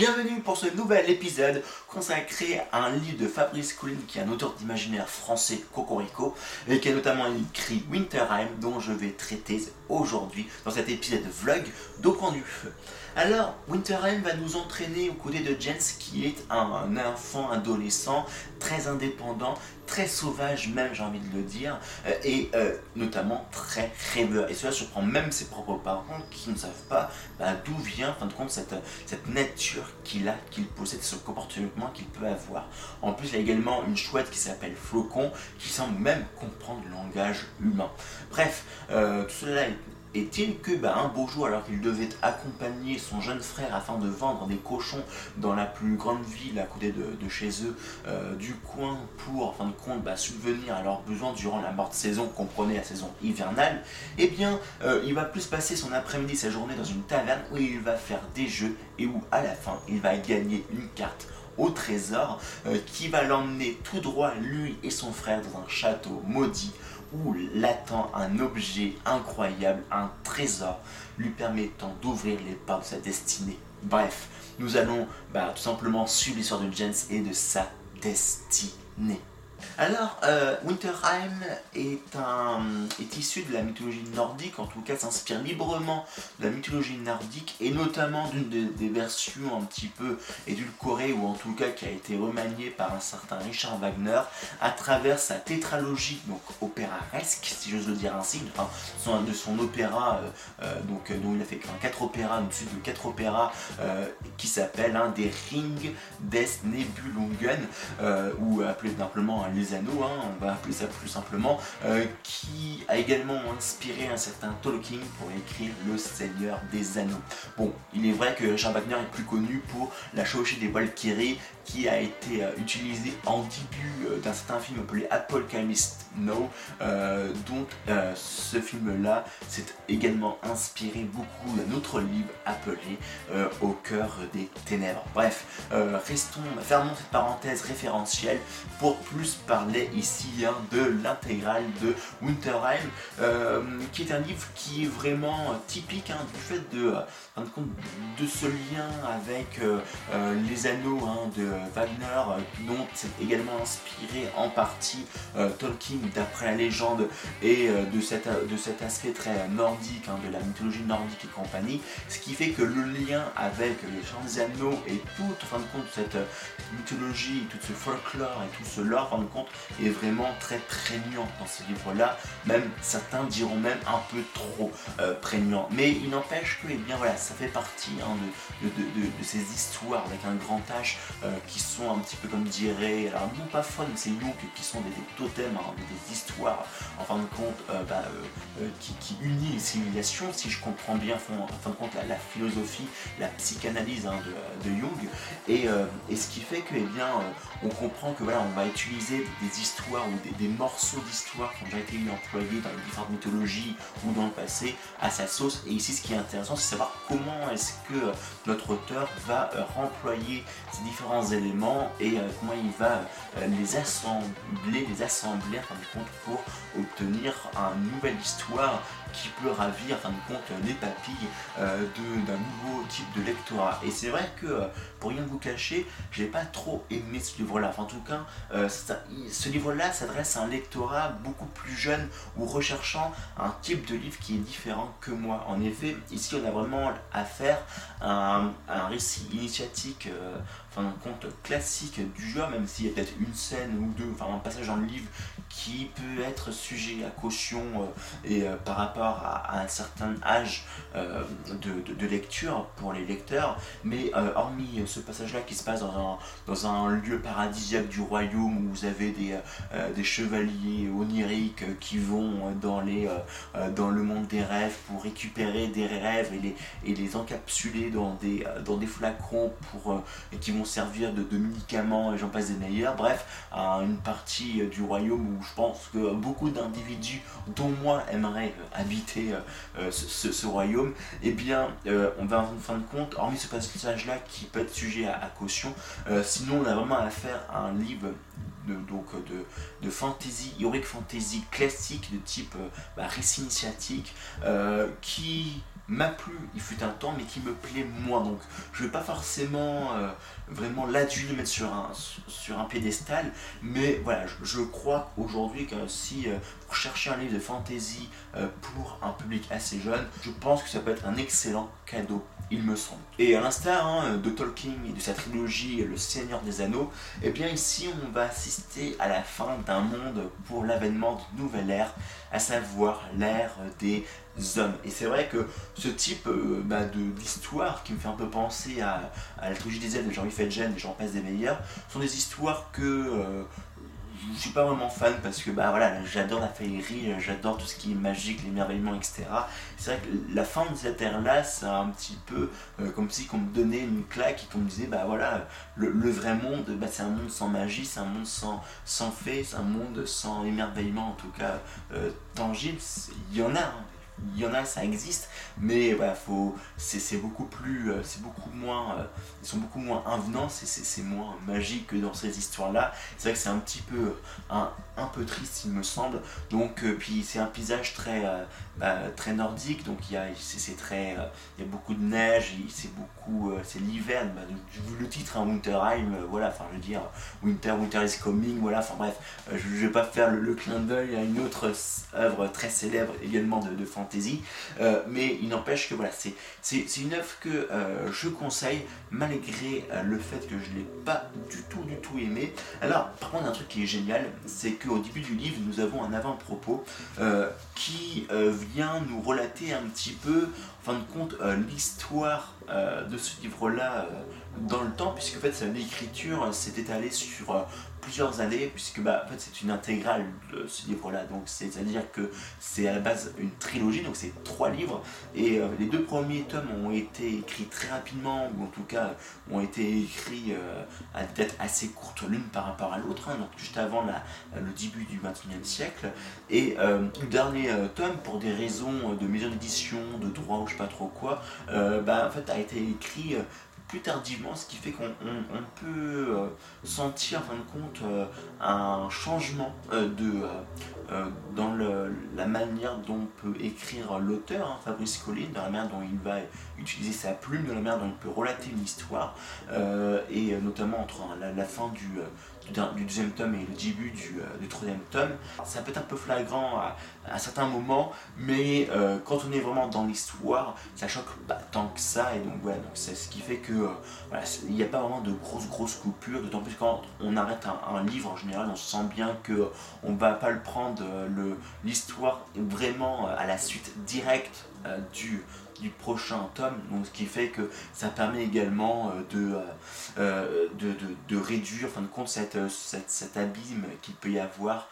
Bienvenue pour ce nouvel épisode consacré à un livre de Fabrice Coulin qui est un auteur d'imaginaire français cocorico et qui a notamment écrit Winterheim dont je vais traiter aujourd'hui dans cet épisode vlog d'Au coin du feu. Alors, Winterheim va nous entraîner aux côtés de Jens qui est un, enfant adolescent très indépendant, très sauvage même j'ai envie de le dire, euh, et euh, notamment très rêveur. Et cela surprend même ses propres parents qui ne savent pas bah, d'où vient, en fin de compte, cette, cette nature qu'il a, qu'il possède, ce comportement qu'il peut avoir. En plus, il y a également une chouette qui s'appelle Flocon, qui semble même comprendre le langage humain. Bref, euh, tout cela est est-il que bah, un beau jour, alors qu'il devait accompagner son jeune frère afin de vendre des cochons dans la plus grande ville à côté de, chez eux euh, du coin pour, en fin de compte, bah, subvenir à leurs besoins durant la morte saison, comprenait la saison hivernale, eh bien, euh, il va plus passer son après-midi, sa journée dans une taverne où il va faire des jeux et où, à la fin, il va gagner une carte au trésor euh, qui va l'emmener tout droit, lui et son frère, dans un château maudit où l'attend un objet incroyable, un trésor lui permettant d'ouvrir les portes de sa destinée. Bref, nous allons bah, tout simplement suivre l'histoire de Jens et de sa destinée. Alors, euh, Winterheim est, issu de la mythologie nordique, en tout cas s'inspire librement de la mythologie nordique, et notamment d'une des, versions un petit peu édulcorées, ou en tout cas qui a été remaniée par un certain Richard Wagner, à travers sa tétralogie, donc opéraresque, si j'ose le dire ainsi, enfin, de son opéra, euh, euh, donc, dont il a fait quatre opéras, une suite de quatre opéras, qui s'appelle hein, des Ring des Nebulungen, ou appelé simplement les Anneaux, hein, on va appeler ça plus simplement, euh, qui a également inspiré un certain Tolkien pour écrire Le Seigneur des Anneaux. Bon, il est vrai que Jean Wagner est plus connu pour La chauchée des Valkyries, qui a été euh, utilisé en début euh, d'un certain film appelé Apocalypse Now, dont ce film-là s'est également inspiré beaucoup d'un autre livre appelé Au cœur des ténèbres. Bref, restons, fermons cette parenthèse référentielle pour plus parler ici hein, de l'intégrale de Winterheim, euh, qui est un livre qui est vraiment typique hein, du fait de, euh, de ce lien avec euh, les anneaux hein, de Wagner, dont également inspiré en partie Tolkien d'après la légende et de, de cet aspect très nordique, de la mythologie nordique et compagnie, ce qui fait que le lien avec les champs des anneaux et tout, en fin de compte, cette mythologie, tout ce folklore et tout ce lore, compte, est vraiment très prégnant dans ce livre-là. Même certains diront même un peu trop euh, prégnant. Mais il n'empêche que, eh bien voilà, ça fait partie hein, de, de, ces histoires avec un grand H euh, qui sont un petit peu comme dirait, alors non pas fun, c'est Young qui sont des, totems, hein, des, histoires en fin de compte euh, bah, qui, qui unit les civilisations, si je comprends bien en fin de compte la, philosophie, la psychanalyse hein, de, Jung. Et, et, ce qui fait que, eh bien, on comprend que voilà, on va utiliser des histoires ou des, morceaux d'histoire qui ont déjà été employés dans les différentes mythologies ou dans le passé à sa sauce. Et ici, ce qui est intéressant, c'est savoir comment est-ce que notre auteur va euh, remployer ces différents éléments et euh, comment il va euh, les assembler, les assembler en de pour obtenir une nouvelle histoire qui peut ravir en fin de compte les papilles d'un nouveau type de lectorat. Et c'est vrai que pour rien vous cacher, j'ai pas trop aimé ce livre-là. en tout cas, ce livre-là s'adresse à un lectorat beaucoup plus jeune ou recherchant un type de livre qui est différent que moi. En effet, ici on a vraiment affaire à un, récit initiatique euh, enfin un compte classique du jeu, même s'il y a peut-être une scène ou deux, enfin un passage dans le livre qui peut être sujet à caution euh, et euh, par rapport à, un certain âge euh, de, lecture pour les lecteurs, mais hormis ce passage-là qui se passe dans un, dans un lieu paradisiaque du royaume où vous avez des, des chevaliers oniriques qui vont dans, les, dans le monde des rêves pour récupérer des rêves et les, et les encapsuler dans des, dans des flacons pour, et qui vont servir de, médicaments et j'en passe des meilleurs. Bref, à une partie du royaume où je pense que beaucoup d'individus, dont moi, aimeraient habiter euh, ce, royaume, et eh bien, euh, on va en fin de compte, hormis ce passage-là qui peut être sujet à, caution, euh, sinon on a vraiment affaire à un livre de, donc de, de fantasy, heroic fantasy classique de type bah, récit initiatique qui m'a plu, il fut un temps, mais qui me plaît moins. Donc je ne vais pas forcément euh, vraiment l'aduler, mettre sur un, sur un piédestal, mais voilà, je, crois aujourd'hui que si euh, vous cherchez un livre de fantasy euh, pour un public assez jeune, je pense que ça peut être un excellent cadeau, il me semble. Et à l'instar hein, de Tolkien et de sa trilogie Le Seigneur des Anneaux, eh bien ici on va assister à la fin d'un monde pour l'avènement d'une nouvelle ère, à savoir l'ère des hommes. Et c'est vrai que ce type euh, bah, d'histoire qui me fait un peu penser à, la trilogie des ailes de Jean-Yves Fedgen et Jean Passe des meilleurs sont des histoires que euh, je suis pas vraiment fan parce que bah voilà j'adore la féerie, j'adore tout ce qui est magique, l'émerveillement, etc. C'est vrai que la fin de cette ère là c'est un petit peu euh, comme si qu'on me donnait une claque et qu'on me disait bah voilà le, vrai monde bah, c'est un monde sans magie, c'est un monde sans, sans c'est un monde sans émerveillement en tout cas tangible. Il y en a, hein il y en a, ça existe, mais voilà, faut, c'est beaucoup plus, euh, c'est beaucoup moins, euh, ils sont beaucoup moins invenants, c'est moins magique que dans ces histoires-là. C'est vrai que c'est un petit peu, un, un, peu triste, il me semble. Donc, euh, puis c'est un paysage très, bah, très nordique, donc il y a, c'est très, il y a beaucoup de neige, c'est beaucoup, c'est l'hiver. Bah, le titre, hein, Winterheim, voilà, enfin je veux dire, Winter, Winter is coming, voilà, enfin bref, je, ne vais pas faire le, clin d'œil à une autre œuvre très célèbre également de, de fantasy euh, mais il n'empêche que voilà, c'est une œuvre que euh, je conseille malgré euh, le fait que je ne l'ai pas du tout du tout aimé. Alors par contre un truc qui est génial, c'est qu'au début du livre nous avons un avant-propos qui vient nous relater un petit peu, en fin de compte, l'histoire de ce livre-là dans le temps, puisque en fait l'écriture s'est étalée sur plusieurs années, puisque bah, en fait, c'est une intégrale de ce livre-là. Donc, c'est-à-dire que c'est à la base une trilogie, donc c'est trois livres. Et euh, les deux premiers tomes ont été écrits très rapidement, ou en tout cas ont été écrits euh, à des dates assez courtes l'une par rapport à l'autre, hein, donc juste avant la, le début du XXIe siècle. Et euh, le dernier tome, pour des raisons de maison d'édition, de droit ou je sais pas trop quoi, bah, en fait, a été écrit plus tardivement, ce qui fait qu'on peut euh, sentir en fin de compte euh, un changement euh, de, dans la manière dont peut écrire l'auteur, hein, Fabrice Colline, dans la manière dont il va utiliser sa plume, dans la manière dont il peut relater une histoire, et notamment entre la fin du deuxième tome et le début du, troisième tome. Ça peut être un peu flagrant à, certains moments, mais quand on est vraiment dans l'histoire, ça choque pas tant que ça, et donc voilà, c'est ce qui fait que euh, il n'y a pas vraiment de grosses grosses coupures, d'autant plus quand on arrête un, livre en général, on sent bien que on va pas le prendre l'histoire vraiment à la suite directe du du prochain tome, donc ce qui fait que ça permet également euh, euh, euh, de, de, réduire en fin de compte cette, cet abîme qu'il peut y avoir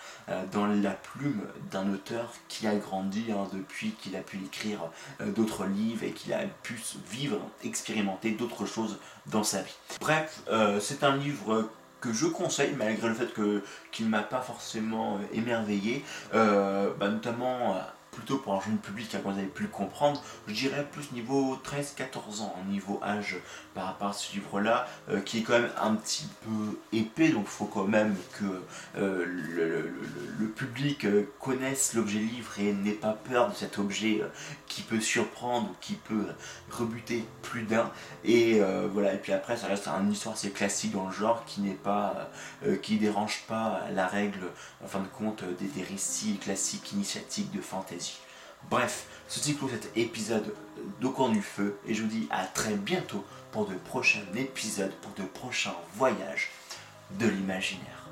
dans la plume d'un auteur qui a grandi hein, depuis qu'il a pu écrire d'autres livres et qu'il a pu vivre, expérimenter d'autres choses dans sa vie. Bref, c'est un livre que je conseille malgré le fait que qu'il m'a pas forcément émerveillé, bah, notamment plutôt pour un jeune public, comme vous avez pu le comprendre, je dirais plus niveau 13-14 ans, niveau âge par rapport à ce livre-là, euh, qui est quand même un petit peu épais, donc il faut quand même que euh, le, public euh, connaisse l'objet livre et n'ait pas peur de cet objet qui peut surprendre ou qui peut rebuter plus d'un. Et voilà, et puis après ça reste une histoire assez classique dans le genre qui n'est pas, qui dérange pas la règle, en fin de compte, des récits classiques initiatiques de fantasy. Bref, ceci clôt cet épisode d'Au coin du feu et je vous dis à très bientôt pour de prochains épisodes, pour de prochains voyages de l'imaginaire.